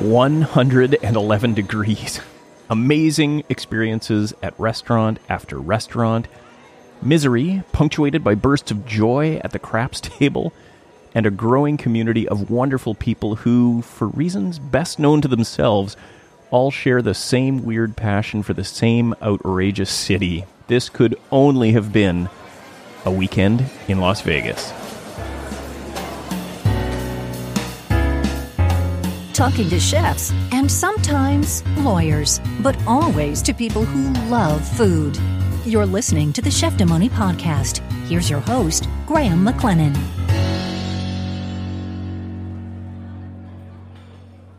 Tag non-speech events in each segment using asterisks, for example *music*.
111 degrees. *laughs* Amazing experiences at restaurant after restaurant. Misery, punctuated by bursts of joy at the craps *laughs* table, and a growing community of wonderful people who, for reasons best known to themselves, all share the same weird passion for the same outrageous city. This could only have been a weekend in Las Vegas. Talking to chefs and sometimes lawyers, but always to people who love food. You're listening to the Cheftimony podcast. Here's your host, Graham McLennan.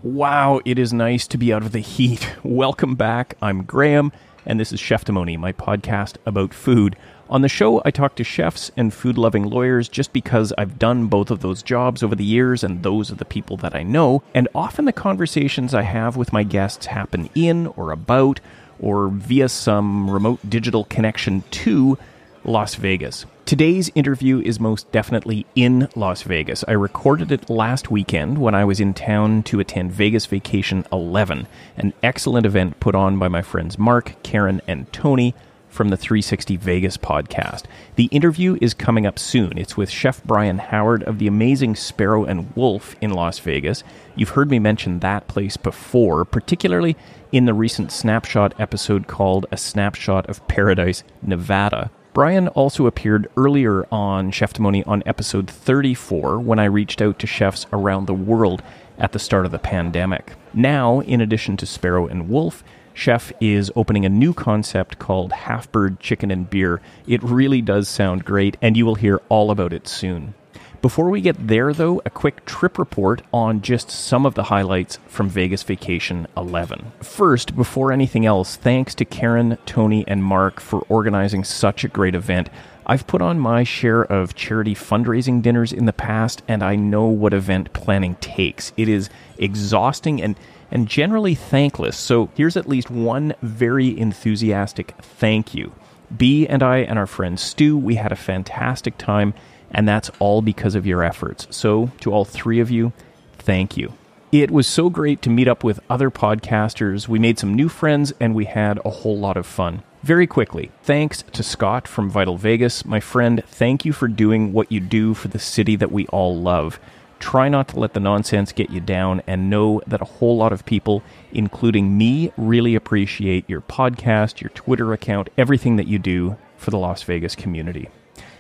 Wow, it is nice to be out of the heat. *laughs* Welcome back. I'm Graham, and this is Cheftimony, my podcast about food. On the show, I talk to chefs and food loving lawyers just because I've done both of those jobs over the years and those are the people that I know. And often the conversations I have with my guests happen in or about or via some remote digital connection to Las Vegas. Today's interview is most definitely in Las Vegas. I recorded it last weekend when I was in town to attend Vegas Vacation 11, an excellent event put on by my friends Mark, Karen, and Tony from the 360 Vegas podcast. The interview is coming up soon. It's with Chef Brian Howard of the amazing Sparrow and Wolf in Las Vegas. You've heard me mention that place before, particularly in the recent Snapshot episode called A Snapshot of Paradise, Nevada. Brian also appeared earlier on Cheftimony on episode 34 when I reached out to chefs around the world at the start of the pandemic. Now, in addition to Sparrow and Wolf, Chef is opening a new concept called Half Bird Chicken and Beer. It really does sound great, and you will hear all about it soon. Before we get there, though, a quick trip report on just some of the highlights from Vegas Vacation 11. First, before anything else, thanks to Karen, Tony, and Mark for organizing such a great event. I've put on my share of charity fundraising dinners in the past, and I know what event planning takes. It is exhausting and and generally thankless. So here's at least one very enthusiastic thank you. B and I and our friend Stu, we had a fantastic time, and that's all because of your efforts. So to all three of you, thank you. It was so great to meet up with other podcasters. We made some new friends and we had a whole lot of fun. Very quickly, thanks to Scott from Vital Vegas. My friend, thank you for doing what you do for the city that we all love. Try not to let the nonsense get you down and know that a whole lot of people, including me, really appreciate your podcast, your Twitter account, everything that you do for the Las Vegas community.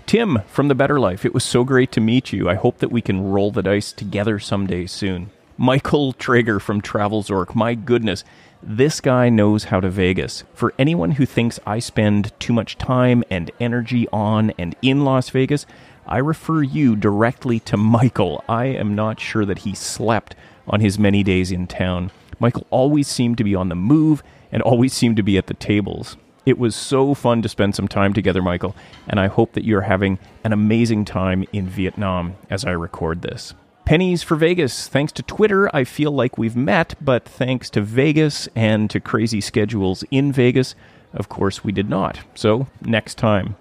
Tim from The Better Life, it was so great to meet you. I hope that we can roll the dice together someday soon. Michael Traeger from Travelzork, my goodness, this guy knows how to Vegas. For anyone who thinks I spend too much time and energy on and in Las Vegas, I refer you directly to Michael. I am not sure that he slept on his many days in town. Michael always seemed to be on the move and always seemed to be at the tables. It was so fun to spend some time together, Michael, and I hope that you're having an amazing time in Vietnam as I record this. Pennies for Vegas. Thanks to Twitter, I feel like we've met, but thanks to Vegas and to crazy schedules in Vegas, of course, we did not. So, next time.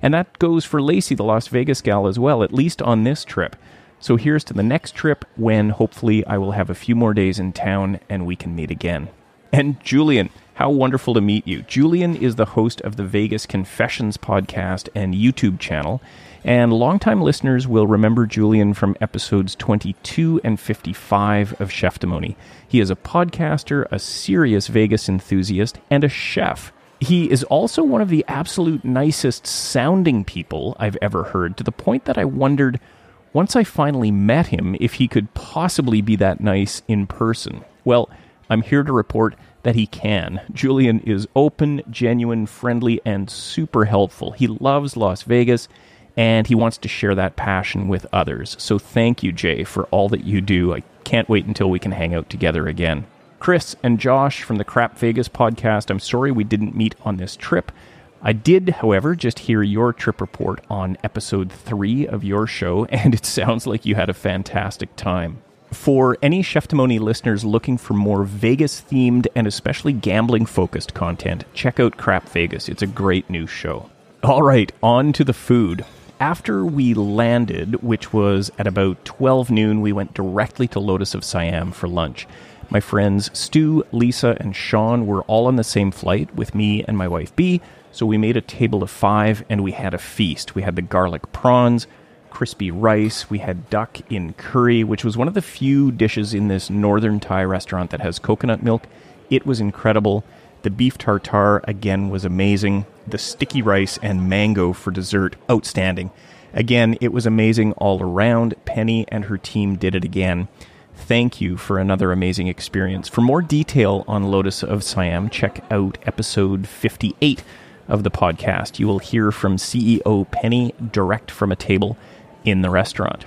And that goes for Lacey, the Las Vegas gal, as well, at least on this trip. So here's to the next trip when hopefully I will have a few more days in town and we can meet again. And Julian, how wonderful to meet you. Julian is the host of the Vegas Confessions podcast and YouTube channel. And longtime listeners will remember Julian from episodes 22 and 55 of Cheftimony. He is a podcaster, a serious Vegas enthusiast, and a chef. He is also one of the absolute nicest sounding people I've ever heard, to the point that I wondered, once I finally met him, if he could possibly be that nice in person. Well, I'm here to report that he can. Julian is open, genuine, friendly, and super helpful. He loves Las Vegas and he wants to share that passion with others. So thank you, Jay, for all that you do. I can't wait until we can hang out together again. Chris and Josh from the Crap Vegas podcast, I'm sorry we didn't meet on this trip. I did, however, just hear your trip report on episode three of your show, *laughs* and it sounds like you had a fantastic time. For any Cheftimony listeners looking for more Vegas themed and especially gambling focused content, check out Crap Vegas. It's a great new show. All right, on to the food. After we landed, which was at about 12 noon, we went directly to Lotus of Siam for lunch. My friends Stu, Lisa, and Sean were all on the same flight with me and my wife B, so we made a table of five and we had a feast. We had the garlic prawns, crispy rice, we had duck in curry, which was one of the few dishes in this northern Thai restaurant that has coconut milk. It was incredible. The beef tartare, again, was amazing. The sticky rice and mango for dessert, outstanding. Again, it was amazing all around. Penny and her team did it again. Thank you for another amazing experience. For more detail on Lotus of Siam, check out episode 58 of the podcast. You will hear from CEO Penny direct from a table in the restaurant.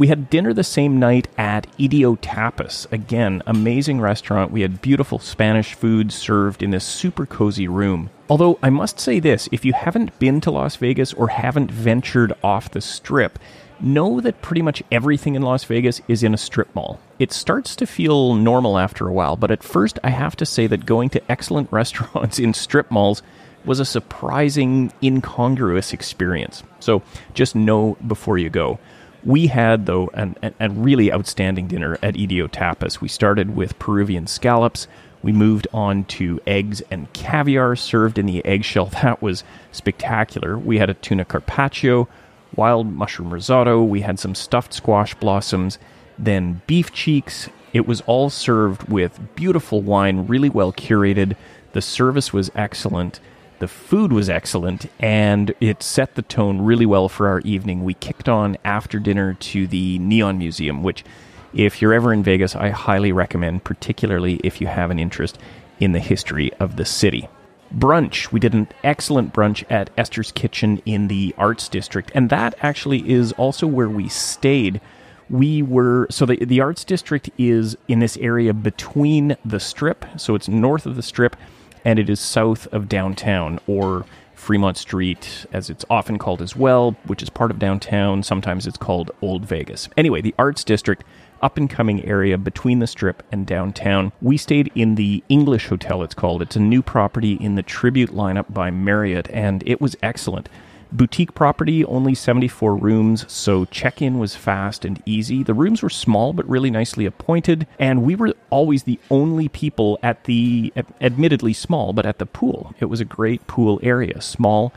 We had dinner the same night at EDO Tapas. Again, amazing restaurant. We had beautiful Spanish food served in this super cozy room. Although I must say this if you haven't been to Las Vegas or haven't ventured off the strip, know that pretty much everything in Las Vegas is in a strip mall. It starts to feel normal after a while, but at first I have to say that going to excellent *laughs* restaurants in strip malls was a surprising, incongruous experience. So just know before you go. We had, though, an, a really outstanding dinner at EDO Tapas. We started with Peruvian scallops. We moved on to eggs and caviar served in the eggshell. *laughs* That was spectacular. We had a tuna carpaccio, wild mushroom risotto. We had some stuffed squash blossoms, then beef cheeks. It was all served with beautiful wine, really well curated. The service was excellent. The food was excellent, and it set the tone really well for our evening. We kicked on after dinner to the Neon Museum, which, if you're ever in Vegas, I highly recommend, particularly if you have an interest in the history of the city brunch. We did an excellent brunch at Esther's Kitchen in the Arts District, and that actually is also where we stayed. We were so the the Arts District is in this area between the Strip, so it's north of the Strip, and it is south of downtown or Fremont Street, as it's often called as well, which is part of downtown. Sometimes it's called Old Vegas. Anyway, the Arts District up and coming area between the strip and downtown. We stayed in the English Hotel, it's called. It's a new property in the Tribute lineup by Marriott, and it was excellent. Boutique property, only 74 rooms, so check in was fast and easy. The rooms were small but really nicely appointed, and we were always the only people at the, admittedly small, but at the pool. It was a great pool area, small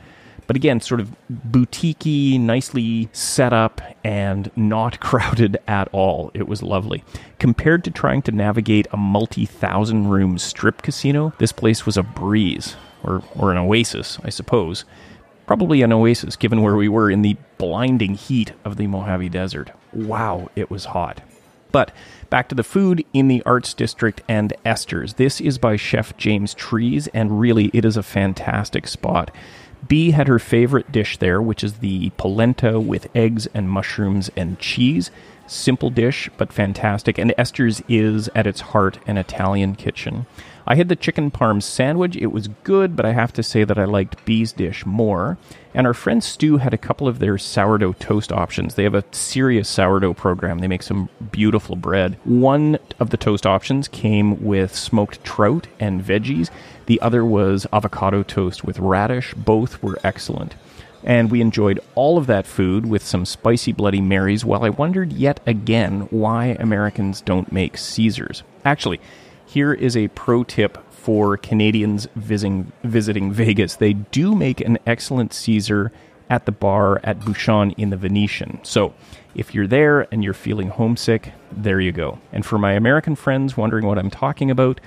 but again, sort of boutiquey, nicely set up, and not *laughs* crowded at all. It was lovely. Compared to trying to navigate a multi thousand room strip casino, this place was a breeze, or, or an oasis, I suppose. Probably an oasis, given where we were in the blinding heat of the Mojave Desert. Wow, it was hot. But back to the food in the Arts District and Esther's. This is by Chef James Trees, and really, it is a fantastic spot. B had her favorite dish there, which is the polenta with eggs and mushrooms and cheese. Simple dish, but fantastic. And Esther's is, at its heart, an Italian kitchen. I had the chicken parm sandwich. It was good, but I have to say that I liked Bee's dish more. And our friend Stu had a couple of their sourdough toast options. They have a serious sourdough program. They make some beautiful bread. One of the toast options came with smoked trout and veggies. The other was avocado toast with radish. Both were excellent. And we enjoyed all of that food with some spicy Bloody Marys while I wondered yet again why Americans don't make Caesars. Actually, here is a pro tip for Canadians visiting, visiting Vegas. They do make an excellent Caesar at the bar at Bouchon in the Venetian. So if you're there and you're feeling homesick, there you go. And for my American friends wondering what I'm talking about,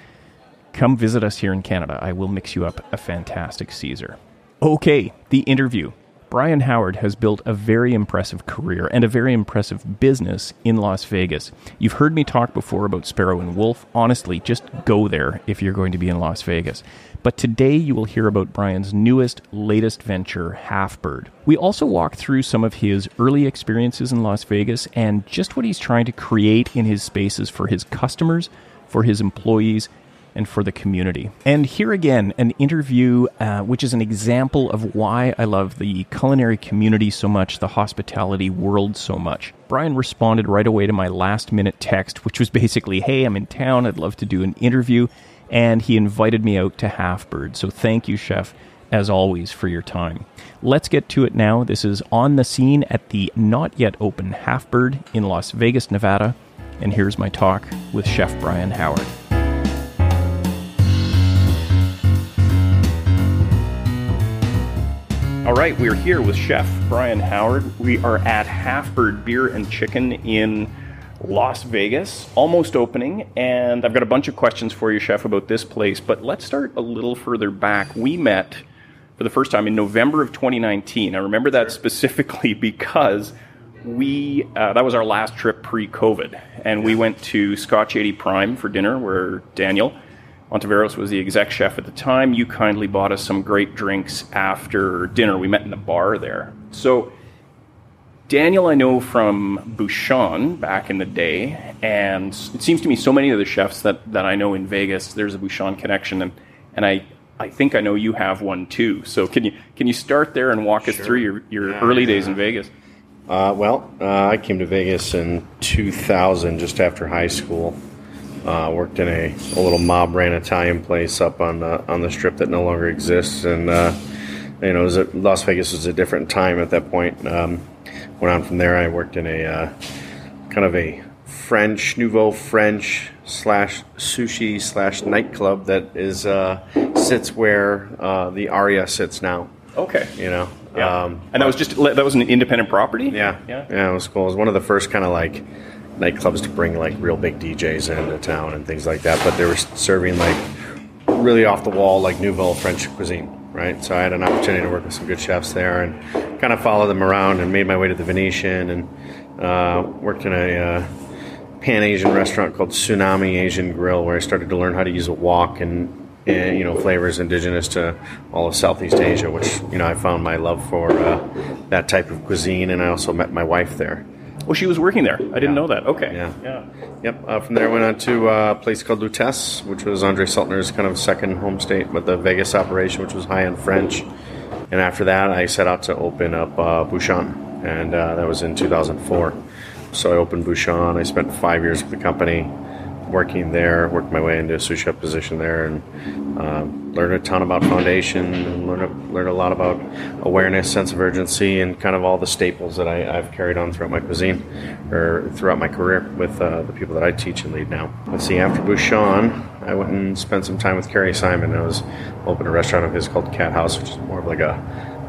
come visit us here in Canada. I will mix you up a fantastic Caesar. Okay, the interview. Brian Howard has built a very impressive career and a very impressive business in Las Vegas. You've heard me talk before about Sparrow and Wolf. Honestly, just go there if you're going to be in Las Vegas. But today you will hear about Brian's newest, latest venture, Halfbird. We also walk through some of his early experiences in Las Vegas and just what he's trying to create in his spaces for his customers, for his employees, and for the community. And here again, an interview uh, which is an example of why I love the culinary community so much, the hospitality world so much. Brian responded right away to my last minute text, which was basically, Hey, I'm in town. I'd love to do an interview. And he invited me out to Halfbird. So thank you, Chef as always, for your time. Let's get to it now. This is on the scene at the not yet open Halfbird in Las Vegas, Nevada. And here's my talk with Chef Brian Howard. All right, we're here with Chef Brian Howard. We are at Half Bird Beer and Chicken in Las Vegas, almost opening. And I've got a bunch of questions for you, Chef, about this place. But let's start a little further back. We met for the first time in November of 2019. I remember that specifically *laughs* because we uh, that was our last trip pre-COVID, and we went to Scotch 80 Prime for dinner, where Daniel Ontiveros was the exec chef at the time. You kindly bought us some great drinks after dinner. We met in the bar there. So, Daniel, I know from Bouchon back in the day, and it seems to me so many of the chefs that, that I know in Vegas, there's a Bouchon connection, and, and I, I think I know you have one too. So, can you can you start there and walk us through your, your Yeah, early yeah. days in Vegas? Uh, well, uh, I came to Vegas in 2000, just after high school. Uh, worked in a, a little mob ran Italian place up on the, on the strip that no longer exists, and uh, you know, a, Las Vegas was a different time at that point. Um, went on from there. I worked in a uh, kind of a French nouveau French slash sushi slash nightclub that is uh, sits where uh, the Aria sits now. Okay. You know, Yeah. Um, and that was just that was an independent property. yeah, Yeah. yeah, it was cool. It was one of the first kind of like nightclubs to bring like real big DJs into town and things like that. But they were serving like really off the wall like nouveau French cuisine, right? So I had an opportunity to work with some good chefs there and kind of follow them around and made my way to the Venetian and uh, worked in a uh, Pan Asian restaurant called Tsunami Asian Grill where I started to learn how to use a wok and. And, you know flavors indigenous to all of Southeast Asia, which you know I found my love for uh, that type of cuisine, and I also met my wife there. Well, she was working there. I didn't know that. Okay. Yeah. Yeah. Yep. Uh, from there, I went on to uh, a place called Lutece, which was Andre Soltner's kind of second home state with the Vegas operation, which was high end French. And after that, I set out to open up uh, Bouchon, and uh, that was in 2004. So I opened Bouchon. I spent five years with the company, working there, worked my way into a sous chef position there, and um, learned a ton about foundation, and learned a, learned a lot about awareness, sense of urgency, and kind of all the staples that I, I've carried on throughout my cuisine or throughout my career with uh, the people that I teach and lead now. Let's see, after Bouchon, I went and spent some time with Kerry Simon. I was opened a restaurant of his called Cat House, which is more of like a,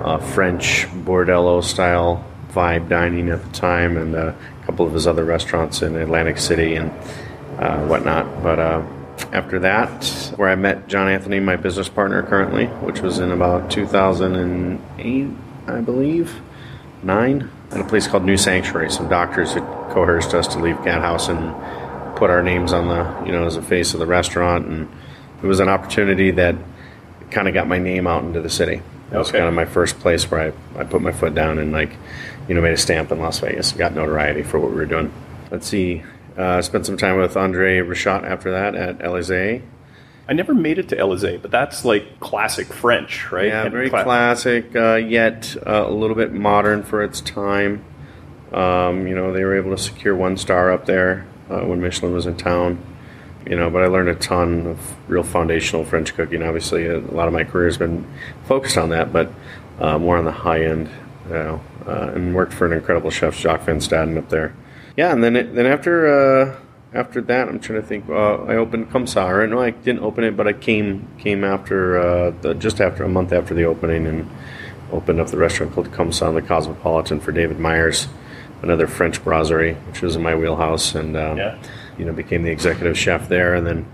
uh French bordello style vibe dining at the time, and uh, a couple of his other restaurants in Atlantic City and uh, whatnot. But uh, after that, where I met John Anthony, my business partner currently, which was in about 2008, I believe, nine, at a place called New Sanctuary. Some doctors had coerced us to leave Cat House and put our names on the, you know, as the face of the restaurant, and it was an opportunity that kind of got my name out into the city. That was kind of my first place where I, I put my foot down and like, you know, made a stamp in Las Vegas and got notoriety for what we were doing. Let's see. Uh, spent some time with Andre Rochat after that at Alizé. I never made it to Alizé, but that's like classic French, right? Yeah, And very cla- classic, uh, yet uh, a little bit modern for its time. Um, you know, they were able to secure one star up there uh, when Michelin was in town. You know, but I learned a ton of real foundational French cooking. Obviously, a lot of my career has been focused on that, but uh, more on the high end. You know, uh, and worked for an incredible chef, Jacques Van Staden, up there. Yeah, and then it, then after uh, after that, I'm trying to think. Uh, I opened Comme Ça. No, I didn't open it, but I came came after uh, the, just after a month after the opening and opened up the restaurant called Comme Ça in the Cosmopolitan for David Myers, another French brasserie, which was in my wheelhouse, and um, Yeah. you know became the executive chef there, and then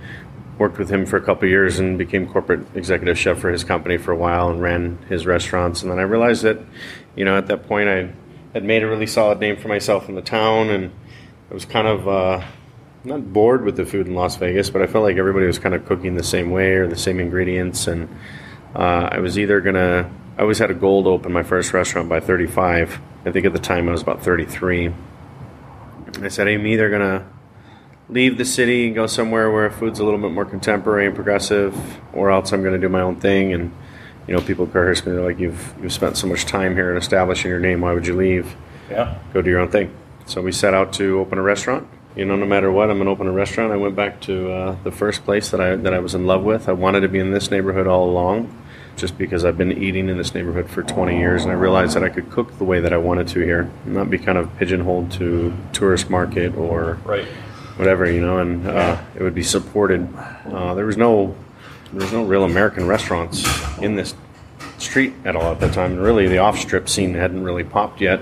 worked with him for a couple of years and became corporate executive chef for his company for a while and ran his restaurants. And then I realized that, you know, at that point I had made a really solid name for myself in the town, and I was kind of uh, not bored with the food in Las Vegas, but I felt like everybody was kind of cooking the same way or the same ingredients, and uh, I was either gonna. I always had a goal to open my first restaurant by 35. I think at the time I was about 33. I said I'm either gonna leave the city and go somewhere where food's a little bit more contemporary and progressive, or else I'm to do my own thing. And you know, people coerce me. They're like, "You've you've spent so much time here and establishing your name. Why would you leave? Yeah. Go do your own thing." So we set out to open a restaurant. You know, no matter what, I'm going to open a restaurant. I went back to uh, the first place that I that I was in love with. I wanted to be in this neighborhood all along, just because I've been eating in this neighborhood for 20 years, and I realized that I could cook the way that I wanted to here, not be kind of pigeonholed to tourist market or Right. whatever you know, and uh, it would be supported. Uh, there was no there was no real American restaurants in this street at all at that time. And really, the off strip scene hadn't really popped yet,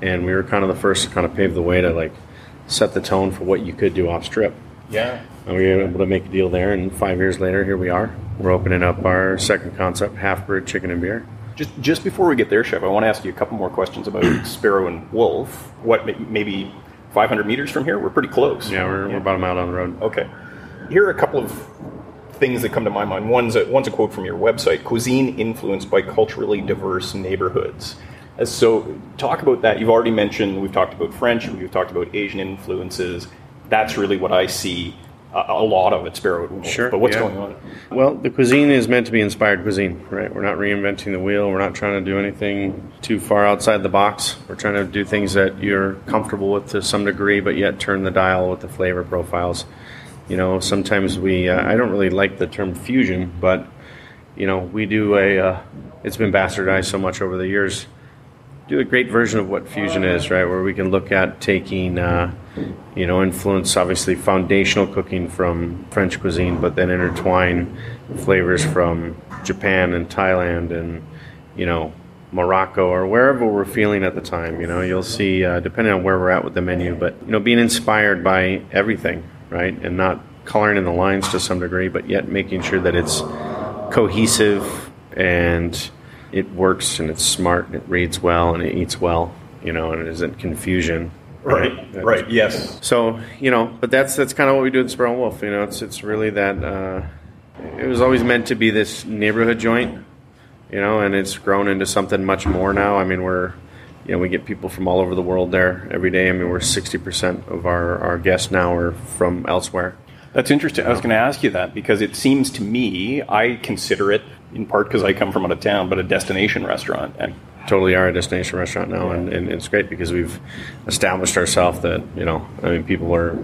and we were kind of the first to kind of pave the way to like set the tone for what you could do off strip. Yeah. And we were able to make a deal there, and five years later, here we are. We're opening up our second concept, Half Bird Chicken and Beer. Just just before we get there, Chef, I want to ask you a couple more questions about *clears throat* Sparrow and Wolf. What maybe 500 meters from here? We're pretty close. Yeah, we're, we're about a mile down the road. Okay. Here are a couple of things that come to my mind. One's a, one's a quote from your website cuisine influenced by culturally diverse neighborhoods. Uh, So, talk about that. You've already mentioned, we've talked about French, we've talked about Asian influences. That's really what I see a, a lot of at Sparrow Sure, But what's yeah. going on? Well, the cuisine is meant to be inspired cuisine, right? We're not reinventing the wheel. We're not trying to do anything too far outside the box. We're trying to do things that you're comfortable with to some degree, but yet turn the dial with the flavor profiles. You know, sometimes we, uh, I don't really like the term fusion, but, you know, we do a, uh, it's been bastardized so much over the years do a great version of what fusion is, right? Where we can look at taking, uh, you know, influence, obviously foundational cooking from French cuisine, but then intertwine flavors from Japan and Thailand and, you know, Morocco or wherever we're feeling at the time. You know, you'll see, uh, depending on where we're at with the menu, but, you know, being inspired by everything, right? And not coloring in the lines to some degree, but yet making sure that it's cohesive and it works and it's smart and it reads well and it eats well, you know, and it isn't confusion. Right. right, yes. So you know, but that's that's kind of what we do at Sparrow Wolf. You know, it's it's really that. Uh, it was always meant to be this neighborhood joint, you know, and it's grown into something much more now. I mean, we're you know we get people from all over the world there every day. I mean, we're sixty percent of our our guests now are from elsewhere. That's interesting. I was going to ask you that because it seems to me, I consider it, in part because I come from out of town, but a destination restaurant. And totally are a destination restaurant now, and, and it's great because we've established ourselves that you know, I mean, people are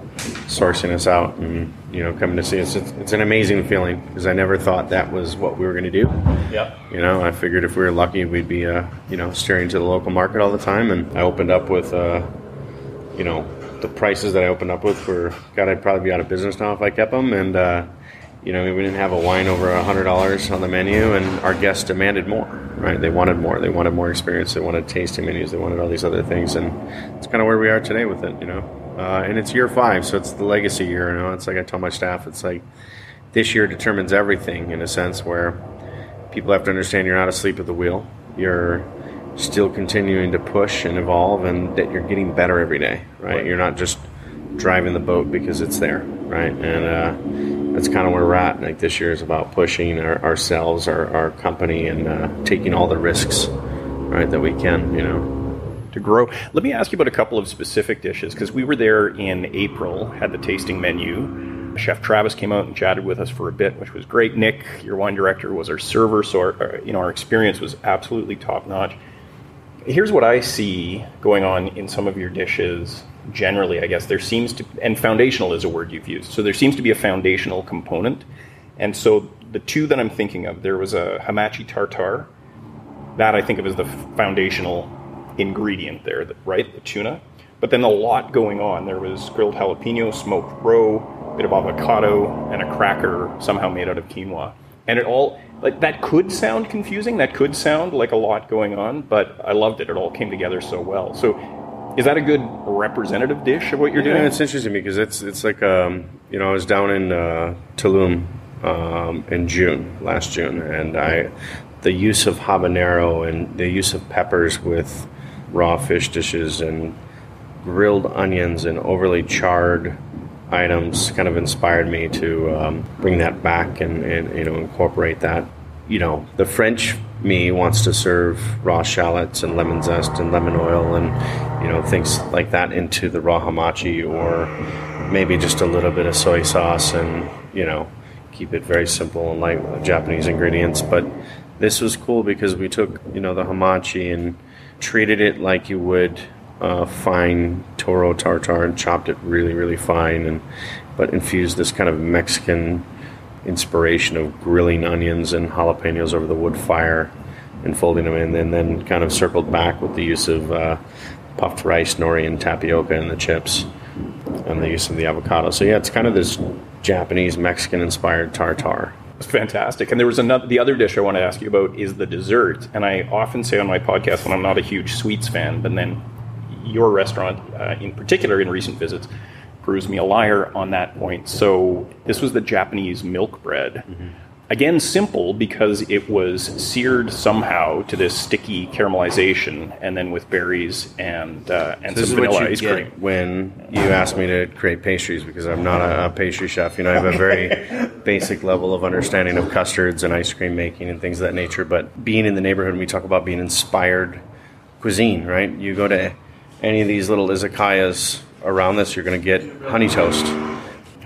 sourcing us out and you know coming to see us. It's, it's an amazing feeling because I never thought that was what we were going to do. yeah. You know, I figured if we were lucky, we'd be uh, you know steering to the local market all the time, and I opened up with uh, you know the prices that I opened up with were God, I'd probably be out of business now if I kept them, and. Uh, you know, we didn't have a wine over a hundred dollars on the menu, and our guests demanded more. Right? They wanted more. They wanted more experience. They wanted tasting menus. They wanted all these other things, and it's kind of where we are today with it. You know, uh, and it's year five, so it's the legacy year. You know, it's like I tell my staff, it's like this year determines everything in a sense where people have to understand you're not asleep at the wheel. You're still continuing to push and evolve, and that you're getting better every day. Right? You're not just driving the boat because it's there. Right? And uh, that's kind of where we're at. Like this year is about pushing our, ourselves, our, our company, and uh, taking all the risks, right, that we can. You know. to grow. Let me ask you about a couple of specific dishes because we were there in April, had the tasting menu. Chef Travis came out and chatted with us for a bit, which was great. Nick, your wine director, was our server, so our, you know our experience was absolutely top notch. Here's what I see going on in some of your dishes. Generally, I guess there seems to, and foundational is a word you've used. So there seems to be a foundational component, and so the two that I'm thinking of, there was a hamachi tartar. that I think of as the foundational ingredient there, right? The tuna. But then a lot going on. There was grilled jalapeno, smoked roe, a bit of avocado, and a cracker somehow made out of quinoa. And it all like that could sound confusing. That could sound like a lot going on, but I loved it. It all came together so well. So, is that a good representative dish of what you're Yeah, doing? it's interesting because it's it's like um, you know I was down in uh, Tulum um, in June last June, and I the use of habanero and the use of peppers with raw fish dishes and grilled onions and overly charred items kind of inspired me to um, bring that back and, and you know incorporate that. You know, the French me wants to serve raw shallots and lemon zest and lemon oil and you know things like that into the raw hamachi or maybe just a little bit of soy sauce and you know keep it very simple and light with Japanese ingredients. But this was cool because we took you know the hamachi and treated it like you would uh, fine toro tartar and chopped it really really fine and but infused this kind of Mexican inspiration of grilling onions and jalapenos over the wood fire and folding them in and then kind of circled back with the use of uh, puffed rice nori and tapioca and the chips and the use of the avocado so yeah it's kind of this Japanese Mexican inspired tartar It's Fantastic. And there was another. The other dish I want to ask you about is the dessert. And I often say on my podcast when I'm not a huge sweets fan, but then your restaurant, uh, in particular, in recent visits, proves me a liar on that point. So this was the Japanese milk bread. Mm-hmm. Again, simple because it was seared somehow to this sticky caramelization, and then with berries and uh, and so some vanilla ice cream. When you ask me to create pastries, because I'm not a, a pastry chef, you know, I have a very *laughs* basic level of understanding of custards and ice cream making and things of that nature. But being in the neighborhood, we talk about being inspired cuisine, right? You go to any of these little izakayas around this, you're going to get honey toast.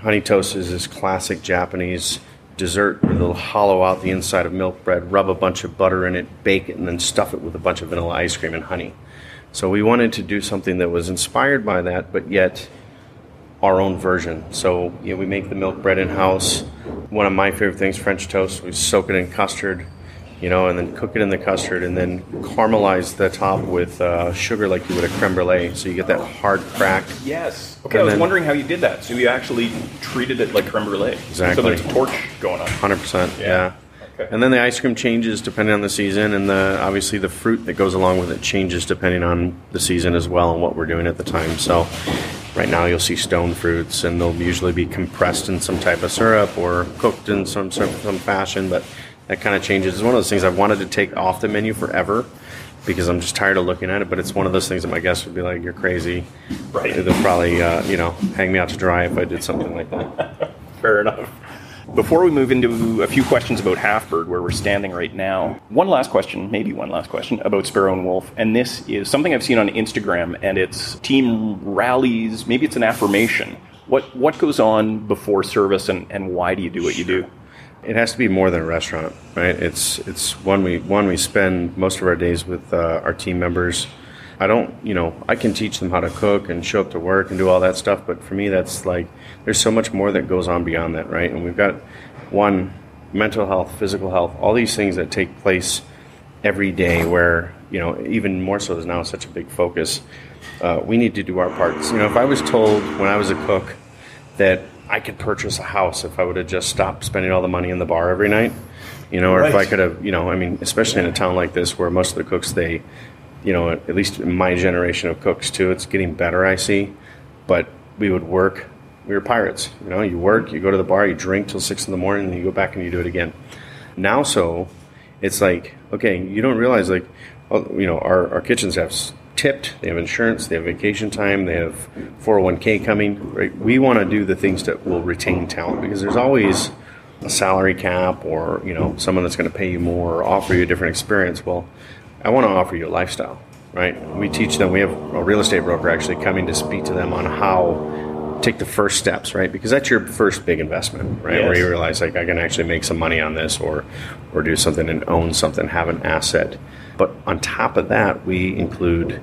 Honey toast is this classic Japanese dessert where they'll hollow out the inside of milk bread, rub a bunch of butter in it, bake it, and then stuff it with a bunch of vanilla ice cream and honey. So we wanted to do something that was inspired by that, but yet our own version. So you know, we make the milk bread in house. One of my favorite things, French toast. We soak it in custard, you know, and then cook it in the custard, and then caramelize the top with uh, sugar like you would a creme brulee. So you get that hard crack. Yes. Okay, and I was then, wondering how you did that. So you actually treated it like creme brulee. Exactly. So there's a torch going on. Hundred percent. Yeah. Okay. And then the ice cream changes depending on the season, and the obviously the fruit that goes along with it changes depending on the season as well and what we're doing at the time. So, right now you'll see stone fruits, and they'll usually be compressed in some type of syrup or cooked in some some, some fashion. But that kind of changes. It's one of those things I've wanted to take off the menu forever because I'm just tired of looking at it. But it's one of those things that my guests would be like, "You're crazy." Right. They'll probably uh, you know hang me out to dry if I did something like that. *laughs* Fair enough. Before we move into a few questions about Halfbird, where we're standing right now, one last question, maybe one last question about Sparrow and Wolf. And this is something I've seen on Instagram, and it's team rallies. Maybe it's an affirmation. What what goes on before service, and, and why do you do what you do? It has to be more than a restaurant, right? It's it's one we one we spend most of our days with uh, our team members. I don't, you know, I can teach them how to cook and show up to work and do all that stuff, but for me, that's like there's so much more that goes on beyond that, right? And we've got one mental health, physical health, all these things that take place every day. Where you know, even more so is now such a big focus. Uh, we need to do our parts. You know, if I was told when I was a cook that I could purchase a house if I would have just stopped spending all the money in the bar every night. You know, or right. if I could have, you know, I mean, especially in a town like this where most of the cooks, they, you know, at least in my generation of cooks too, it's getting better, I see. But we would work, we were pirates. You know, you work, you go to the bar, you drink till six in the morning, and you go back and you do it again. Now, so it's like, okay, you don't realize, like, oh, you know, our, our kitchen staff's tipped, they have insurance, they have vacation time, they have 401k coming. Right? We want to do the things that will retain talent because there's always a salary cap or you know someone that's going to pay you more or offer you a different experience. Well, I want to offer you a lifestyle, right? We teach them. We have a real estate broker actually coming to speak to them on how take the first steps, right? Because that's your first big investment, right? Yes. Where you realize like I can actually make some money on this or or do something and own something, have an asset. But on top of that, we include,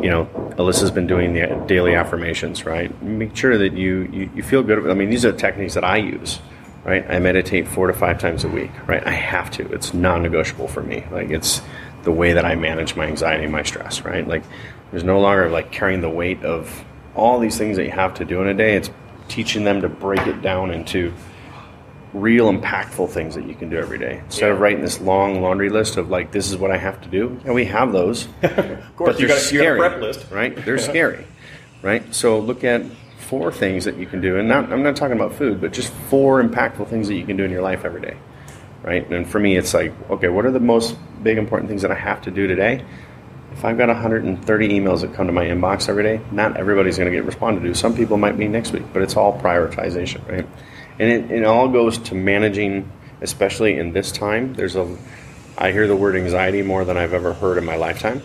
you know, Alyssa's been doing the daily affirmations, right? Make sure that you, you, you feel good. I mean, these are techniques that I use, right? I meditate four to five times a week, right? I have to. It's non negotiable for me. Like, it's the way that I manage my anxiety and my stress, right? Like, there's no longer like carrying the weight of all these things that you have to do in a day. It's teaching them to break it down into real impactful things that you can do every day instead yeah. of writing this long laundry list of like this is what I have to do. And we have those, *laughs* of course, but they're got, scary, prep list, right? They're *laughs* scary, right? So look at four things that you can do, and not, I'm not talking about food, but just four impactful things that you can do in your life every day, right? And for me, it's like, okay, what are the most big important things that I have to do today? If I've got 130 emails that come to my inbox every day, not everybody's going to get responded to. Some people might be next week, but it's all prioritization, right? and it, it all goes to managing, especially in this time. There's a, I hear the word anxiety more than I've ever heard in my lifetime.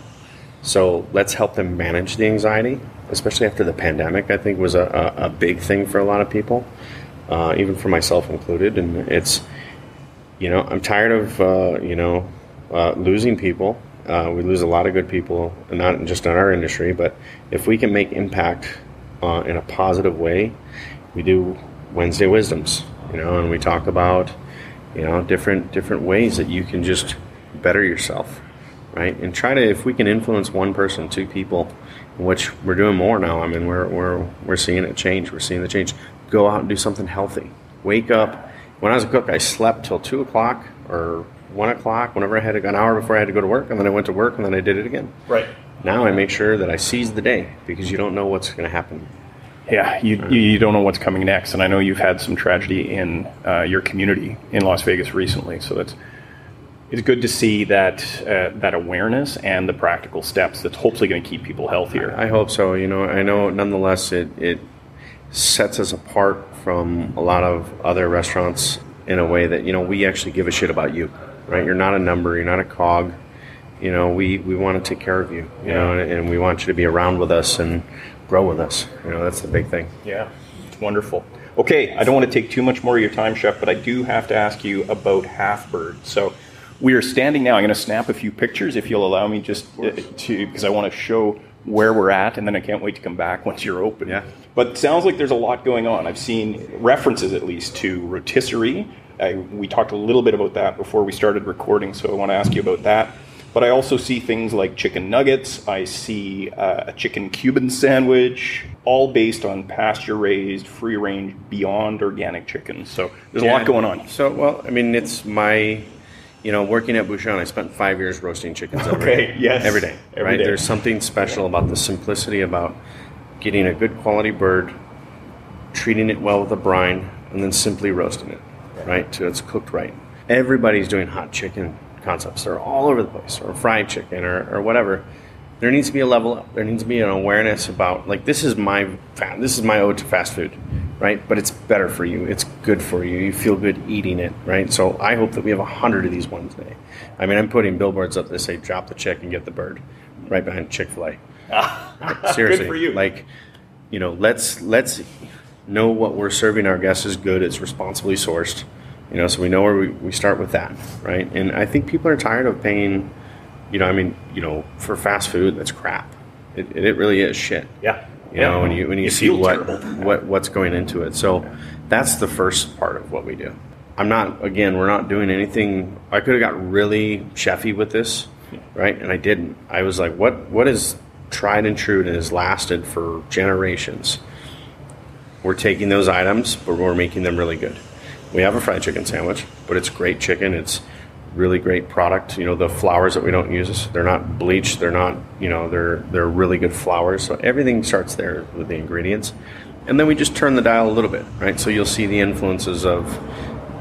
So let's help them manage the anxiety, especially after the pandemic. I think was a, a, a big thing for a lot of people, uh, even for myself included. And it's, you know, I'm tired of uh, you know uh, losing people. Uh, we lose a lot of good people, not just in our industry, but if we can make impact uh, in a positive way, we do Wednesday Wisdoms, you know, and we talk about, you know, different different ways that you can just better yourself, right? And try to, if we can influence one person, two people, which we're doing more now. I mean, we're we're we're seeing it change. We're seeing the change. Go out and do something healthy. Wake up when I was a cook, I slept till two o'clock or one o'clock, whenever I had to, an hour before I had to go to work, and then I went to work, and then I did it again. Right. Now I make sure that I seize the day because you don't know what's going to happen. Yeah, you, you you don't know what's coming next, and I know you've had some tragedy in uh, your community in Las Vegas recently. So that's it's good to see that uh, that awareness and the practical steps that's hopefully going to keep people healthier. I hope so. You know, I know nonetheless it, it sets us apart from a lot of other restaurants in a way that, you know, we actually give a shit about you, right? You're not a number, you're not a cog. You know, we, we want to take care of you, you know, and, and we want you to be around with us and grow with us. You know, that's the big thing. Yeah, it's wonderful. Okay, I don't want to take too much more of your time, Chef, but I do have to ask you about Half Bird. So we are standing now. I'm going to snap a few pictures if you'll allow me just uh, to, because I want to show where we're at, and then I can't wait to come back once you're open. Yeah. But it sounds like there's a lot going on. I've seen references, at least, to rotisserie. I, we talked a little bit about that before we started recording, so I want to ask you about that. But I also see things like chicken nuggets. I see uh, a chicken Cuban sandwich, all based on pasture raised, free range, beyond organic chicken. So there's a lot going on. So, well, I mean, it's my, you know, working at Bouchon, I spent five years roasting chickens every Okay, day. yes. Every day. Every right? day. There's something special about the simplicity about getting a good quality bird, treating it well with a brine, and then simply roasting it, right? So it's cooked right. Everybody's doing hot chicken concepts. They're all over the place, or fried chicken, or, or whatever. There needs to be a level up. There needs to be an awareness about like this is my fa- this is my ode to fast food, right? But it's better for you. It's good for you. You feel good eating it, right? So I hope that we have a hundred of these one day. I mean, I'm putting billboards up that say "Drop the chick and get the bird," right behind Chick Fil A. *laughs* Seriously, for you. Like, you know, let's let's know what we're serving our guests is good. It's responsibly sourced. You know, so we know where we, we start with that, right? And I think people are tired of paying. You know, I mean, you know, for fast food, that's crap. It, it really is shit. Yeah. You know, when you when you It see what what what's going into it. So that's the first part of what we do. I'm not again, we're not doing anything I could have got really chefy with this, right? And I didn't. I was like, what what is tried and true and has lasted for generations? We're taking those items, but we're making them really good. We have a fried chicken sandwich, but it's great chicken. It's really great product. You know, the flours that we don't use, they're not bleached. They're not, you know, they're they're really good flours. So everything starts there with the ingredients, and then we just turn the dial a little bit, right? So you'll see the influences of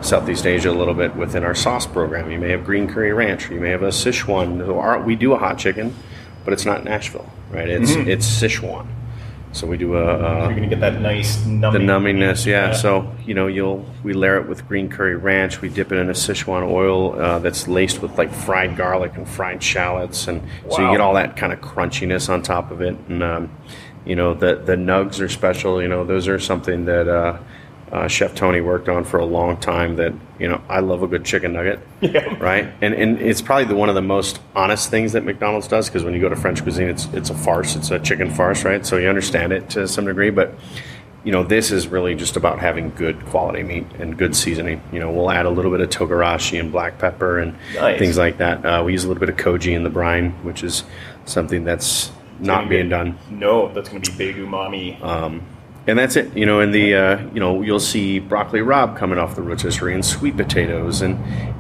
Southeast Asia a little bit within our sauce program. You may have green curry ranch, you may have a Sichuan. We do a hot chicken, but it's not Nashville, right? It's mm-hmm. it's Sichuan. So we do a, a You're going to get that nice the numbing. nummingness, yeah. So you know, you'll we layer it with green curry ranch. We dip it in a Sichuan oil uh, that's laced with like fried garlic and fried shallots, and so you Wow. get all that kind of crunchiness on top of it. And um, you know, the the nugs are special. You know, those are something that uh, uh, Chef Tony worked on for a long time. That you know, I love a good chicken nugget, *laughs* right? And and it's probably the one of the most honest things that McDonald's does because when you go to French cuisine, it's it's a farce. It's a chicken farce, right? So you understand it to some degree, but you know, this is really just about having good quality meat and good seasoning. You know, we'll add a little bit of togarashi and black pepper and Nice. things like that. Uh, we use a little bit of koji in the brine, which is something that's not being done. No, that's going to be big umami. And that's it. You know, in the uh, you know you'll see broccoli rabe coming off the rotisserie and sweet potatoes and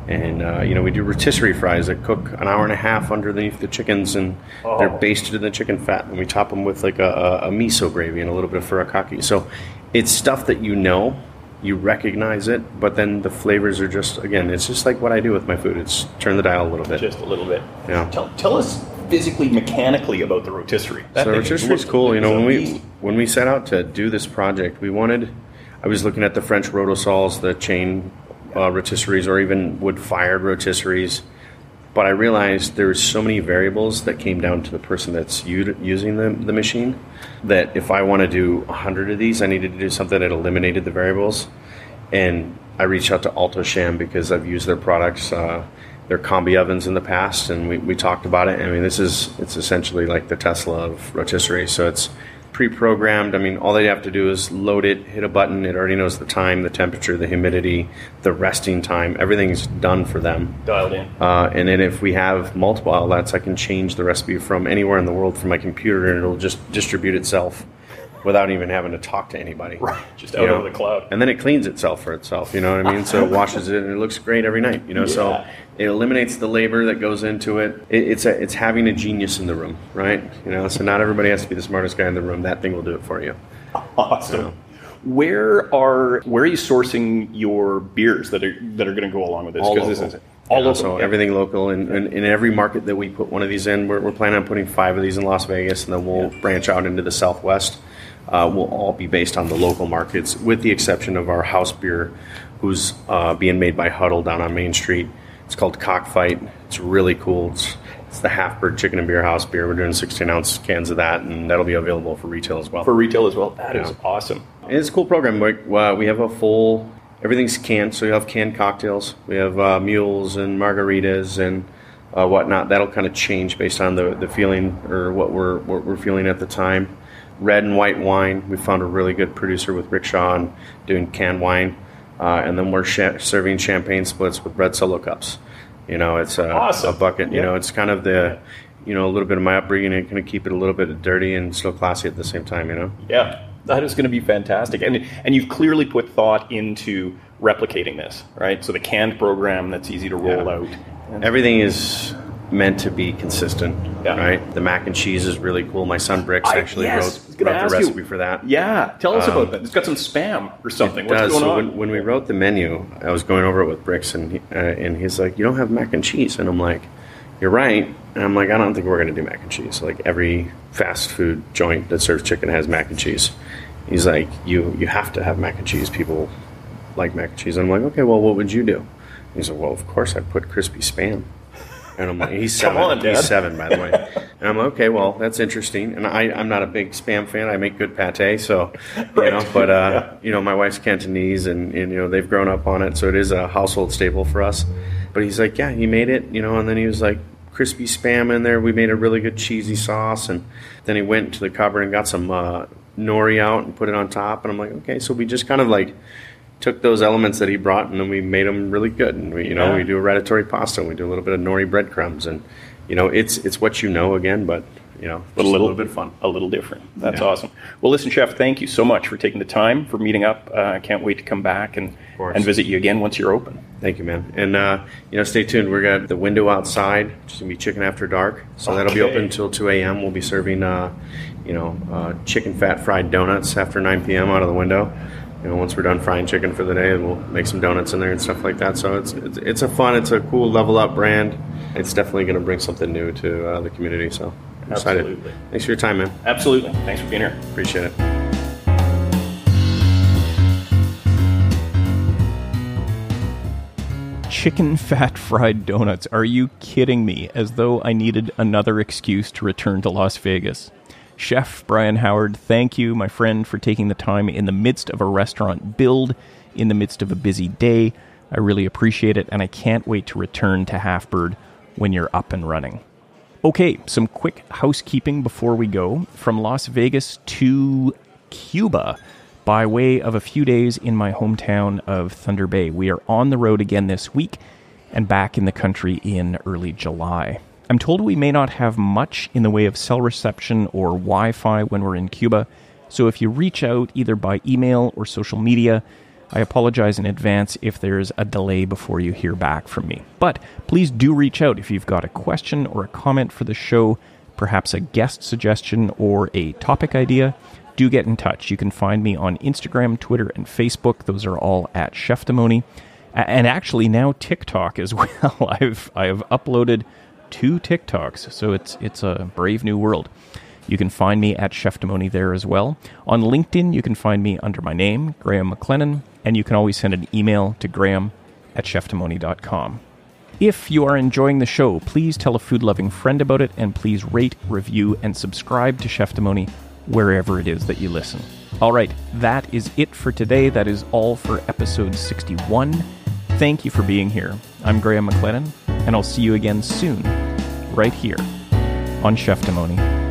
and uh, you know we do rotisserie fries that cook an hour and a half underneath the chickens and they're Oh. basted in the chicken fat and we top them with like a, a, a miso gravy and a little bit of furikake. So it's stuff that you know, you recognize it, but then the flavors are just again it's just like what I do with my food. It's turn the dial a little bit. just a little bit. Yeah. Tell, tell us physically, mechanically about the rotisserie. That So thing rotisserie is cool. You know, when we when we set out to do this project, we wanted. I was looking at the French Rotisols, the chain uh, rotisseries, or even wood-fired rotisseries, but I realized there was so many variables that came down to the person that's u- using the, the machine. That if I want to do hundred of these, I needed to do something that eliminated the variables. And I reached out to Alto-Shaam because I've used their products, uh, their combi ovens in the past, and we, we talked about it. I mean, this is it's essentially like the Tesla of rotisserie. So it's pre-programmed. I mean, all they have to do is load it, hit a button. It already knows the time, the temperature, the humidity, the resting time. Everything's done for them. dialed in. Uh, and then if we have multiple outlets, I can change the recipe from anywhere in the world from my computer, and it'll just distribute itself. Without even having to talk to anybody. Right, *laughs* just You out know? over the cloud. And then it cleans itself for itself, you know what I mean? So it *laughs* washes it and it looks great every night, you know? So it eliminates the labor that goes into it. it it's, a, it's having a genius in the room, right? You know, so not everybody has to be the smartest guy in the room. That thing will do it for you. *laughs* Awesome. Where are where are you sourcing your beers that are that are going to go along with this? all local. this is all Yeah, local. So yeah. everything local, and in, in every market that we put one of these in, we're, we're planning on putting five of these in Las Vegas, and then we'll branch out into the Southwest. Uh, will all be based on the local markets, with the exception of our house beer, who's uh, being made by HUDL down on Main Street. It's called Cockfight. It's really cool. It's, it's the half bird chicken and beer house beer. We're doing 16 ounce cans of that, and that'll be available for retail as well. for retail as well. That is Yeah. awesome. And It's a cool program. We, uh, we have a full, everything's canned, so you have canned cocktails. We have uh, mules and margaritas and uh, whatnot. That'll kind of change based on the, the feeling or what we're, what we're feeling at the time. Red and white wine. We found a really good producer with Rick Shaw doing canned wine. Uh, and then we're sha- serving champagne splits with red solo cups. You know, it's a, Awesome. a bucket. You Yeah. know, it's kind of the, you know, a little bit of my upbringing and kind of keep it a little bit dirty and still classy at the same time, you know? Yeah, that is going to be fantastic, and and you've clearly put thought into replicating this, right? So the canned program that's easy to roll Yeah. out. Everything is meant to be consistent, Yeah. right? The mac and cheese is really cool. My son Bricks I- actually yes, wrote, wrote the ask you. recipe for that. Yeah, tell us about that. It's got some spam or something. It What's does. going so on? when, when we wrote the menu, I was going over it with Bricks, and he, uh, and he's like, "You don't have mac and cheese," and I'm like, "You're right." And I'm like, "I don't think we're going to do mac and cheese. Like every fast food joint that serves chicken has mac and cheese." He's like, "You you have to have mac and cheese. People like mac and cheese." And I'm like, "Okay, well, what would you do?" He's like, "Well, of course, I'd put crispy spam." And I'm like, he's seven. on, He's seven, by the way. *laughs* And I'm like, okay, well, that's interesting. And I, I'm not a big spam fan. I make good pate, so you know. But uh, you know, my wife's Cantonese, and, and you know they've grown up on it, so it is a household staple for us. But he's like, yeah, he made it, you know. And then he was like, crispy spam in there. We made a really good cheesy sauce, and then he went to the cupboard and got some uh, nori out and put it on top. And I'm like, okay, so we just kind of like took those elements that he brought and then we made them really good. And we, you know, Yeah. we do a ratatouille pasta, and we do a little bit of nori breadcrumbs, and you know, it's it's what you know again, but you know, But just a little bit fun. A little different. That's Yeah. awesome. Well, listen, Chef, thank you so much for taking the time for meeting up. Uh, I can't wait to come back and and visit you again once you're open. Thank you, man. And uh, you know, stay tuned. We're got the window outside, is gonna be chicken after dark. So that'll be open until 2 a.m. We'll be serving, uh, you know, uh, chicken fat fried donuts after 9 p.m. out of the window. You know, once we're done frying chicken for the day, we'll make some donuts in there and stuff like that. So it's it's, it's a fun, it's a cool level up brand. It's definitely going to bring something new to uh, the community. So I'm excited. Thanks for your time, man. Absolutely. Thanks for being here. Appreciate it. Chicken fat fried donuts. Are you kidding me? As though I needed another excuse to return to Las Vegas. Chef Brian Howard, thank you, my friend, for taking the time in the midst of a restaurant build, in the midst of a busy day. I really appreciate it, and I can't wait to return to Halfbird when you're up and running. Okay, some quick housekeeping before we go. From Las Vegas to Cuba, by way of a few days in my hometown of Thunder Bay. We are on the road again this week and back in the country in early July. I'm told we may not have much in the way of cell reception or Wi Fi when we're in Cuba, so if you reach out either by email or social media, I apologize in advance if there's a delay before you hear back from me. But please do reach out if you've got a question or a comment for the show, perhaps a guest suggestion or a topic idea. Do get in touch. You can find me on Instagram, Twitter, and Facebook. Those are all at Cheftimony. A- And actually now TikTok as *laughs* well. I've I've uploaded two TikToks, so it's it's a brave new world. You can find me at Cheftimony there as well. On LinkedIn, you can find me under my name, Graham McLennan, and you can always send an email to graham at cheftimony.com. If you are enjoying the show, please tell a food loving friend about it and please rate, review, and subscribe to Cheftimony wherever it is that you listen. All right, that is it for today. That is all for episode 61. Thank you for being here. I'm Graham McLennan, and I'll see you again soon, right here on Cheftimony.